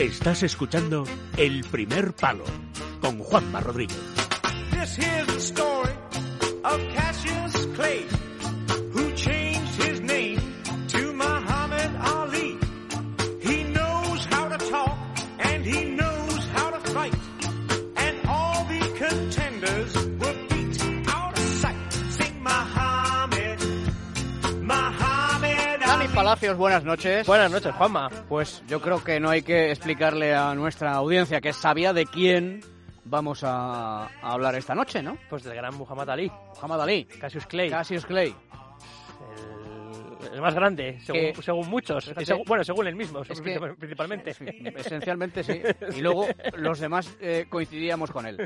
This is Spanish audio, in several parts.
Estás escuchando El Primer Palo con Juanma Rodríguez. This the story of Palacios, buenas noches. Buenas noches, Juanma. Pues yo creo que no hay que explicarle a nuestra audiencia que sabía de quién vamos a, a hablar esta noche, ¿no? Pues del gran Muhammad Ali, Muhammad Ali, Cassius Clay, Cassius Clay. El, más grande, según, Que- según muchos. Fíjate, bueno, según él mismo, que- principalmente. Esencialmente sí. Y luego los demás eh, coincidíamos con él.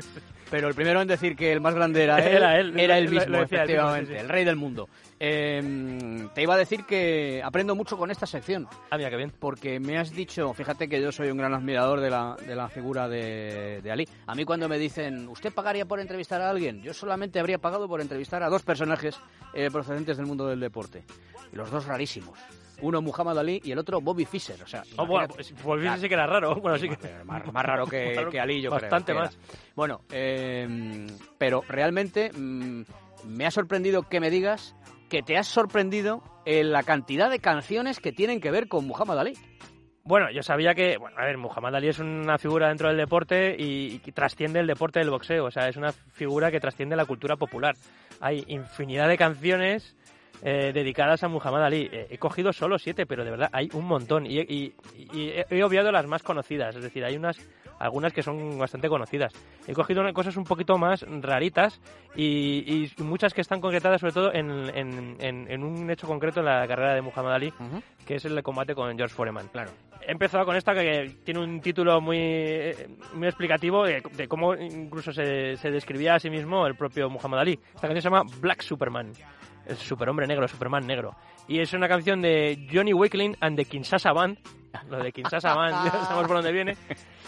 Pero el primero en decir que el más grande era él Era él, era él mismo, efectivamente, sí, sí. el rey del mundo. Eh, te iba a decir que aprendo mucho con esta sección. Ah, mira, qué bien. porque me has dicho, fíjate que yo soy un gran admirador de la, de la figura de, de Ali. A mí cuando me dicen, ¿usted pagaría por entrevistar a alguien? Yo solamente habría pagado por entrevistar a dos personajes eh, procedentes del mundo del deporte. Y los dos rarísimos. Uno Muhammad Ali y el otro Bobby Fischer. O sea, Oh, bueno, imagínate- pues, volviese sí que era raro. Bueno, sí que... más, más raro que, que Ali, yo creo. Bastante era. más. Bueno, eh, pero realmente mm, me ha sorprendido que me digas que te has sorprendido en la cantidad de canciones que tienen que ver con Muhammad Ali. Bueno, yo sabía que, bueno, a ver, Muhammad Ali es una figura dentro del deporte y, y trasciende el deporte del boxeo. O sea, es una figura que trasciende la cultura popular. Hay infinidad de canciones eh, dedicadas a Muhammad Ali. Eh, he cogido solo siete, pero de verdad hay un montón. Y, y- y he, obviado las más conocidas. Es decir, hay unas algunas que son bastante conocidas. He cogido cosas un poquito más raritas y, y muchas que están concretadas sobre todo en, en- en- en un hecho concreto en la carrera de Muhammad Ali, que es el combate con George Foreman. Claro. He empezado con esta que tiene un título muy, muy explicativo de, de cómo incluso se, se describía a sí mismo el propio Muhammad Ali. Esta canción se llama Black Superman, el superhombre negro, Superman negro. Y es una canción de Johnny Wakelin and the Kinshasa Band. Lo de Kinshasa Band, ya sabemos por dónde viene.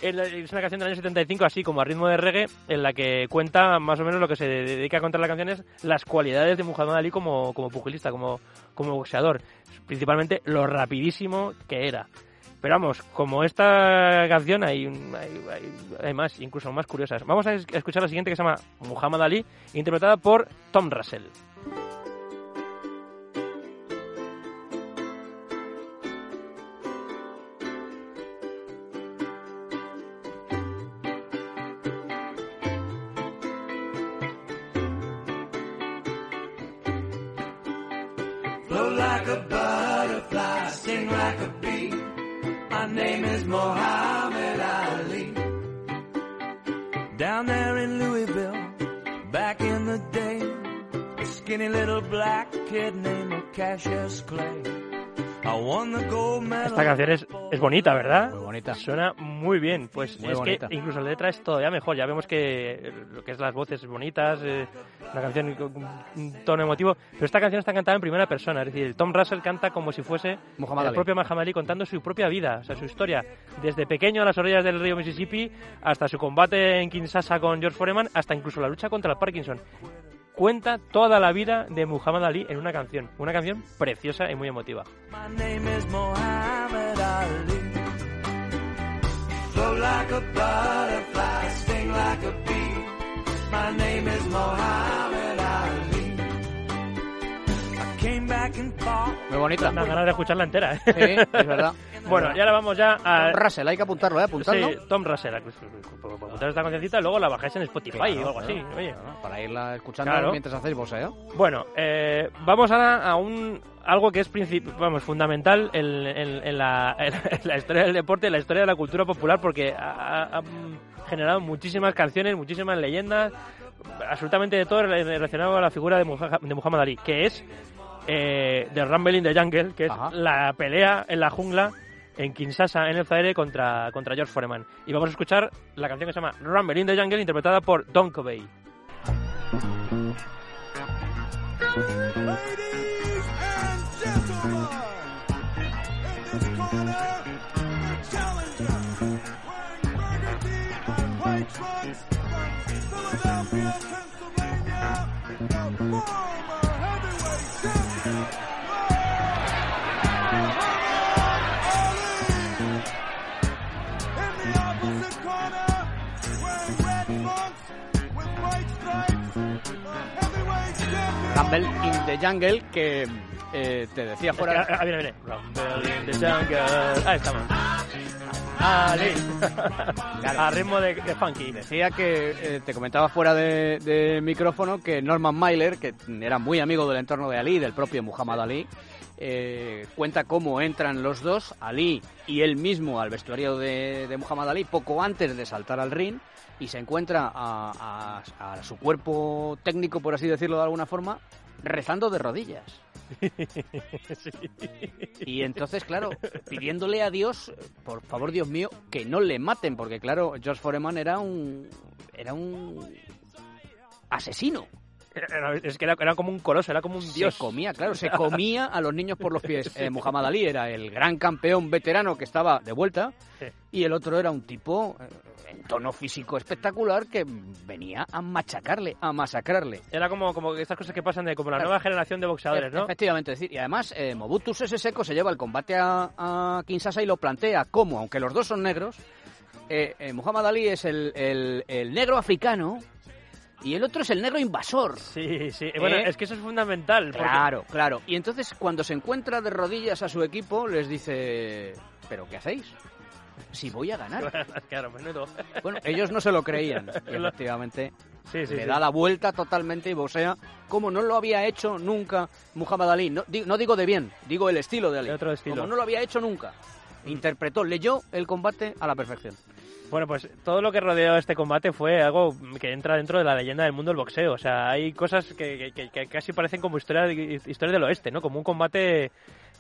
Es una canción del año 75, así como a ritmo de reggae, en la que cuenta más o menos lo que se dedica a contar la canción es las cualidades de Muhammad Ali como, como pugilista, como, como boxeador. Principalmente lo rapidísimo que era. Pero vamos, como esta canción hay, hay, hay- más, incluso más curiosas. Vamos a escuchar la siguiente que se llama Muhammad Ali, interpretada por Tom Russell. Flow like a butterfly, sting like a bee. My name is Muhammad Ali. Down there in Louisville, back in the day, a skinny little black kid named Cassius Clay. Esta canción es, es bonita, ¿verdad? Muy bonita. Suena muy bien. Pues Muy es bonita. que incluso la letra es todavía mejor. Ya vemos que lo que es las voces bonitas, eh, una canción con un tono emotivo. Pero esta canción está cantada en primera persona. Es decir, Tom Russell canta como si fuese Muhammad el propio Muhammad Ali contando su propia vida, o sea, su historia. Desde pequeño a las orillas del río Mississippi hasta su combate en Kinshasa con George Foreman, hasta incluso la lucha contra el Parkinson. Cuenta toda la vida de Muhammad Ali en una canción. Una canción preciosa y muy emotiva. Muy bonita. Dan ganas de escucharla entera. ¿eh? Sí, es verdad. Bueno, y ahora vamos ya a... Russell, hay que apuntarlo, ¿eh? Apuntarlo. Sí, Tom Russell. Apuntar esta cancioncita, luego la bajáis en Spotify Claro, o algo así. claro, Oye. claro, Para irla escuchando mientras hacéis boxeo. Bueno, eh, vamos ahora a un algo que es vamos fundamental en, en- en la, en la historia del deporte, en la historia de la cultura popular, porque ha, ha- generado muchísimas canciones, muchísimas leyendas, absolutamente de todo relacionado a la figura de Muhammad Ali, que es eh, The Rumble in the Jungle, que es Ajá. la pelea en la jungla en Kinshasa, en el Zaire, contra, contra George Foreman. Y vamos a escuchar la canción que se llama Rumble in the Jungle, interpretada por Don Covey. Rumble in the Jungle, que eh, te decía Es que, fuera... ah, viene, viene. Rumble in the jungle. Ahí estamos. Ali. A ritmo de, de funky. Decía que eh, te comentaba fuera de, de micrófono que Norman Mailer, que era muy amigo del entorno de Ali, del propio Muhammad Ali, eh, cuenta cómo entran los dos, Ali y él mismo, al vestuario de, de Muhammad Ali, poco antes de saltar al ring, y se encuentra a, a- a su cuerpo técnico, por así decirlo de alguna forma, rezando de rodillas. Y entonces, claro, pidiéndole a Dios, por favor, Dios mío, que no le maten, porque claro, George Foreman era un era un asesino. Era- Es que era, era como un coloso, era como un dios. Se comía, claro, se comía a los niños por los pies. Eh, Muhammad Ali era el gran campeón veterano que estaba de vuelta Sí. y el otro era un tipo eh, en tono físico espectacular que venía a machacarle, a masacrarle. Era como, como estas cosas que pasan de como la Claro. nueva generación de boxeadores, ¿no? Efectivamente, es decir, y además eh, Mobutu Sese Seko se lleva el combate a, a Kinshasa y lo plantea como, aunque los dos son negros, eh, eh, Muhammad Ali es el, el- el negro africano y el otro es el negro invasor. Sí, sí. Bueno, ¿Eh? es que eso es fundamental. porque- Claro, claro. Y entonces cuando se encuentra de rodillas a su equipo, les dice, ¿pero qué hacéis? Si voy a ganar. claro, menudo. Bueno, ellos no se lo creían. Y efectivamente Sí, sí, le sí. da la vuelta totalmente y boxea como no lo había hecho nunca Muhammad Ali. No, di- no digo de bien, digo el estilo de Ali. De otro estilo. Como no lo había hecho nunca. Interpretó, leyó el combate a la perfección. Bueno, pues todo lo que rodeó este combate fue algo que entra dentro de la leyenda del mundo del boxeo. O sea, hay cosas que, que- que casi parecen como historia, historia del oeste, ¿no? Como un combate,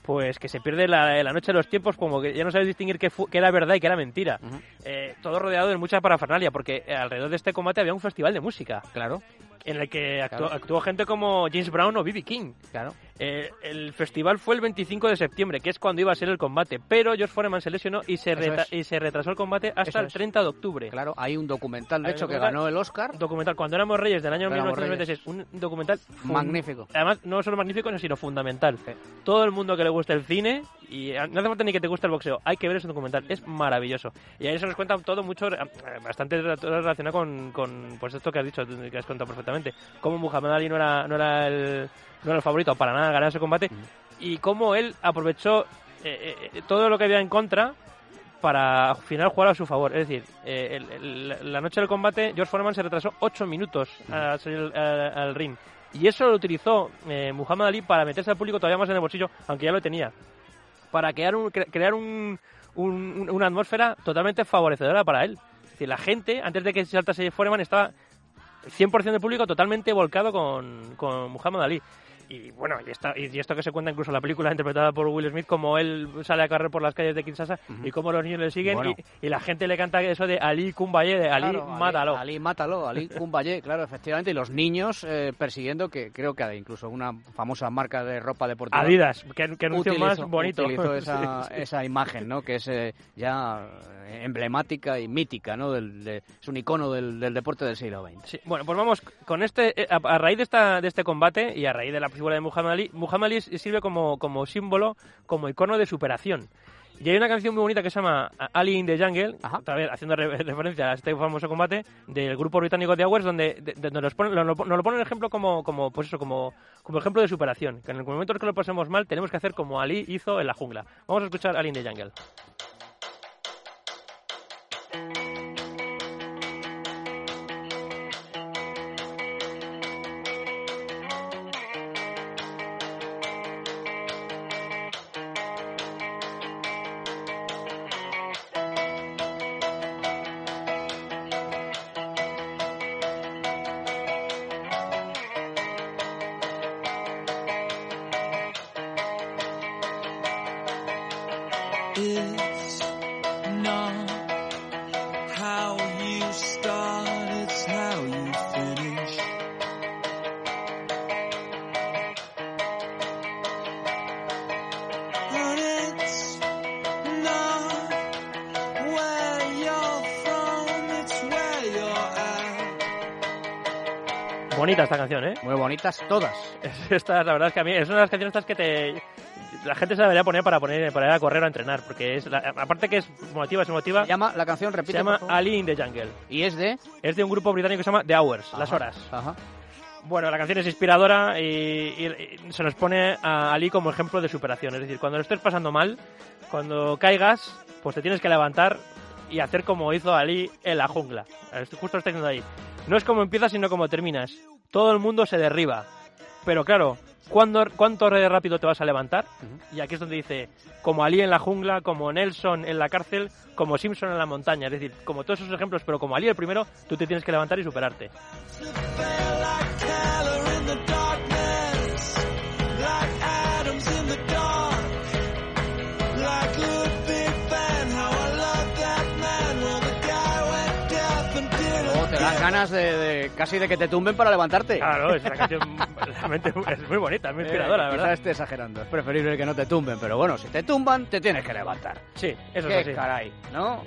pues que se pierde la, la noche de los tiempos, como que ya no sabes distinguir qué, qué era verdad y qué era mentira. Eh, todo rodeado de mucha parafernalia, porque alrededor de este combate había un festival de música, Claro, en el que actuó, Claro. actuó gente como James Brown o B.B. King. claro. Eh, el festival fue el 25 de septiembre, que es cuando iba a ser el combate, pero George Foreman se lesionó y se, es. y se retrasó el combate hasta Eso el es. 30 de octubre. Claro, hay un documental, de Hay hecho, que ganó el Oscar. documental Cuando éramos reyes del año Cuando éramos 1996, un documental Magnífico. Además, no solo magnífico, sino fundamental. Todo el mundo que le guste el cine, y no hace falta ni que te guste el boxeo, hay que ver ese documental, es maravilloso. Y ahí se nos cuenta todo mucho, eh, bastante relacionado con, con pues esto que has dicho, que has contado perfectamente. Cómo Muhammad Ali no era, no era, el, no era el favorito para nada ganar ese combate, y cómo él aprovechó eh, eh, todo lo que había en contra para al final jugar a su favor. Es decir, eh, el- el- la noche del combate, George Foreman se retrasó 8 minutos a salir al, al- ring. Y eso lo utilizó eh, Muhammad Ali para meterse al público todavía más en el bolsillo, aunque ya lo tenía. Para crear, un, cre- crear un- un- una atmósfera totalmente favorecedora para él. Es decir, la gente, antes de que saltase Foreman, estaba 100% del público totalmente volcado con, con Muhammad Ali. Y bueno, y, esta- y esto que se cuenta incluso en la película interpretada por Will Smith, como él sale a correr por las calles de Kinshasa y cómo los niños le siguen Bueno. y, y la gente le canta eso de Ali Kumbaye, de Ali, Claro, mátalo. Ali, mátalo, Ali Kumbaye, claro, efectivamente. Y los niños eh, persiguiendo, que creo que incluso una famosa marca de ropa deportiva. Adidas, que, que anuncio utilizó- más bonito. utilizó esa, Sí, sí. esa imagen, ¿no? Que es eh, ya eh, emblemática y mítica, ¿no? Del, de- es un icono del, del deporte del siglo XX. Sí, bueno, pues vamos con este, eh, a, a raíz de, esta, de este combate y a raíz de la figura de Muhammad Ali, Muhammad Ali sirve como, como símbolo, como icono de superación. Y hay una canción muy bonita que se llama Ali in the Jungle, Ajá. otra vez haciendo re- referencia a este famoso combate del grupo británico de Hours, donde, de- donde nos, ponen, lo- lo- nos lo ponen ejemplo como, como, pues eso, como, como ejemplo de superación. Que en el momento en que lo pasemos mal, tenemos que hacer como Ali hizo en la jungla. Vamos a escuchar Ali in the Jungle. Is. Bonita esta canción, ¿eh? Muy bonitas todas. Esta, la verdad es que a mí es una de las canciones estas que te la gente se la debería poner para poner para ir a correr o a entrenar porque es la- aparte que es emotiva es emotiva Se llama, la canción, se repite, llama por favor. Ali in the Jungle Y es de... es de un grupo británico que se llama The Hours las Ajá, horas Ajá. Bueno, la canción es inspiradora y, y- y se nos pone a Ali como ejemplo de superación. Es decir, cuando lo estés pasando mal, cuando caigas, pues te tienes que levantar y hacer como hizo Ali en la jungla. Justo lo está diciendo ahí. No es como empiezas, sino como terminas. Todo el mundo se derriba. Pero claro, ¿cuándo, ¿cuánto rápido te vas a levantar? Y aquí es donde dice, como Ali en la jungla, como Nelson en la cárcel, como Simpson en la montaña. Es decir, como todos esos ejemplos, pero como Ali el primero, tú te tienes que levantar y superarte. Dan ganas de, de- casi de que te tumben para levantarte. Claro, es una canción realmente es muy bonita, es muy inspiradora, la Eh, verdad. Quizás esté exagerando. Es preferible que no te tumben, pero bueno, si te tumban, te tienes que levantar. Sí, eso Qué es así. caray, ¿no?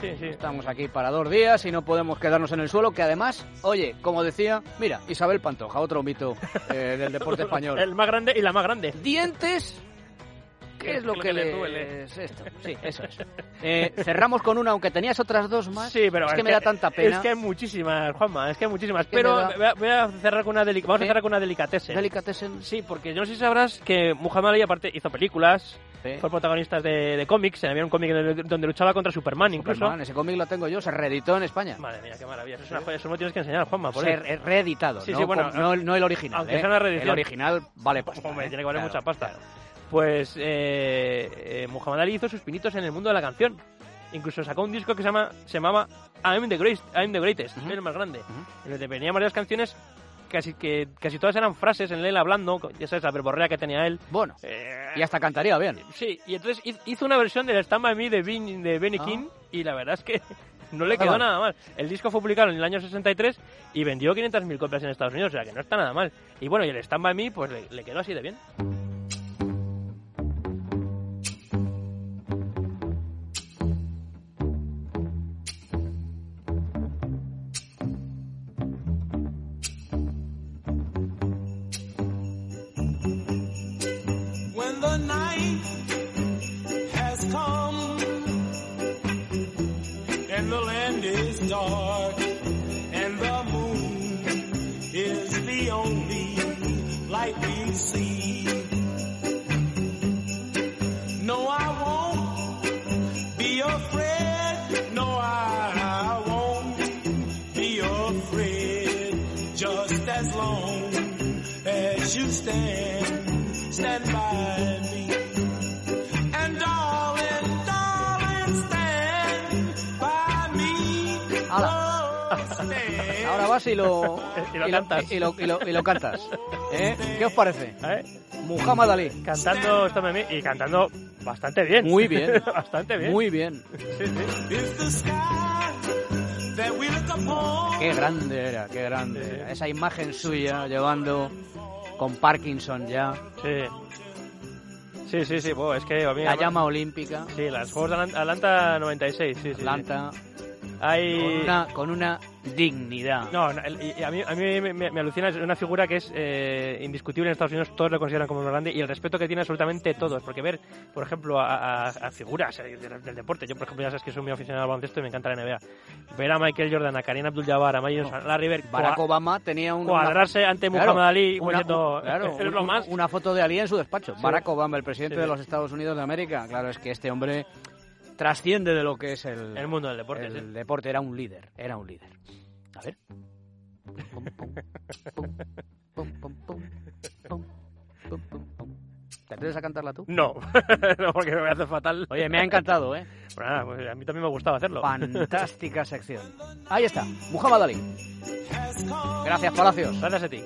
Sí, sí. Estamos aquí para dos días y no podemos quedarnos en el suelo, que además, oye, como decía, mira, Isabel Pantoja, otro mito eh, del deporte español. El más grande y la más grande. Dientes. ¿Qué es lo Lo que, que le le duele. es esto? Sí, eso es. Eh, cerramos con una, aunque tenías otras dos más. Sí, pero es que me da tanta pena. Es que hay muchísimas, Juanma, es que hay muchísimas. que pero da- voy a, cerrar con una deli- vamos Sí. a cerrar con una delicatessen. Delicatessen. Sí, porque yo no sé si sabrás que Muhammad Ali aparte hizo películas, Sí. fue protagonista de, de cómics, había un cómic donde, luchaba contra Superman incluso. Superman, ese cómic lo tengo yo, se reeditó en España. Madre mía, qué maravilla. Eso, es una joya, eso me tienes que enseñar, Juanma. Por Se re- reeditado, Sí, ¿no? sí, bueno, no, el- no el original. aunque ¿eh? sea una reedición. El original vale pasta. Hombre, ¿eh? tiene que valer Claro, mucha pasta. claro. Pues eh, eh, Muhammad Ali hizo sus pinitos en el mundo de la canción. Incluso sacó un disco que se, llama, se llamaba I'm the, Greatest, I'm the Greatest, soy el más grande. Ujú. En el que varias canciones, casi que casi todas eran frases en él hablando, ya sabes, la verborrea que tenía él. Bueno, Eh, y hasta cantaría bien. Sí, y entonces hiz- hizo una versión del Stand By Me de, Ben- de Benny Ah. King y la verdad es que no le quedó nada mal. El disco fue publicado en el año 63 y vendió 500.000 copias en Estados Unidos, o sea que no está nada mal. Y bueno, y el Stand By Me pues le, le quedó así de bien. Only light we see. Ahora vas y lo, Y lo cantas. Y lo, y lo- y lo cantas. ¿Eh? ¿Qué os parece? ¿eh? Muhammad Ali. Cantando By Me y cantando bastante bien. Muy bien. bastante bien. Muy bien. Sí, sí. Qué grande era, qué grande. era. Esa imagen suya llevando con Parkinson ya, Sí, sí, sí, sí. es que a mí la llama olímpica, Sí, las Juegos de Atlanta 96, sí, sí. sí. Hay... con una, con una dignidad. No, no, y a mí, a mí me, me- me alucina, es una figura que es eh, indiscutible en Estados Unidos, todos lo consideran como más grande y el respeto que tiene absolutamente todos, porque ver, por ejemplo, a, a- a figuras eh, del, del deporte, yo por ejemplo ya sabes que soy muy aficionado al baloncesto y me encanta la NBA, ver a Michael Jordan, a Karim Abdul-Jabbar, a Johnson, a Larry Bird, Barack Obama tenía un, cuadrarse ante Claro, Muhammad Ali como una, diciendo, claro, eres lo un- más. una foto de Ali en su despacho. Sí. Barack Obama, el presidente Sí, de los Estados Unidos de América. Claro, es que este hombre trasciende de lo que es el, mundo del deporte. El deporte era un líder, era un líder. A ver. ¿Te atreves a cantarla tú? No, no porque me hace fatal. Oye, me ha encantado, ¿eh? Pues pues a mí también me gustaba hacerlo. Fantástica sección. Ahí está, Muhammad Ali. Gracias, Palacios. Gracias a ti.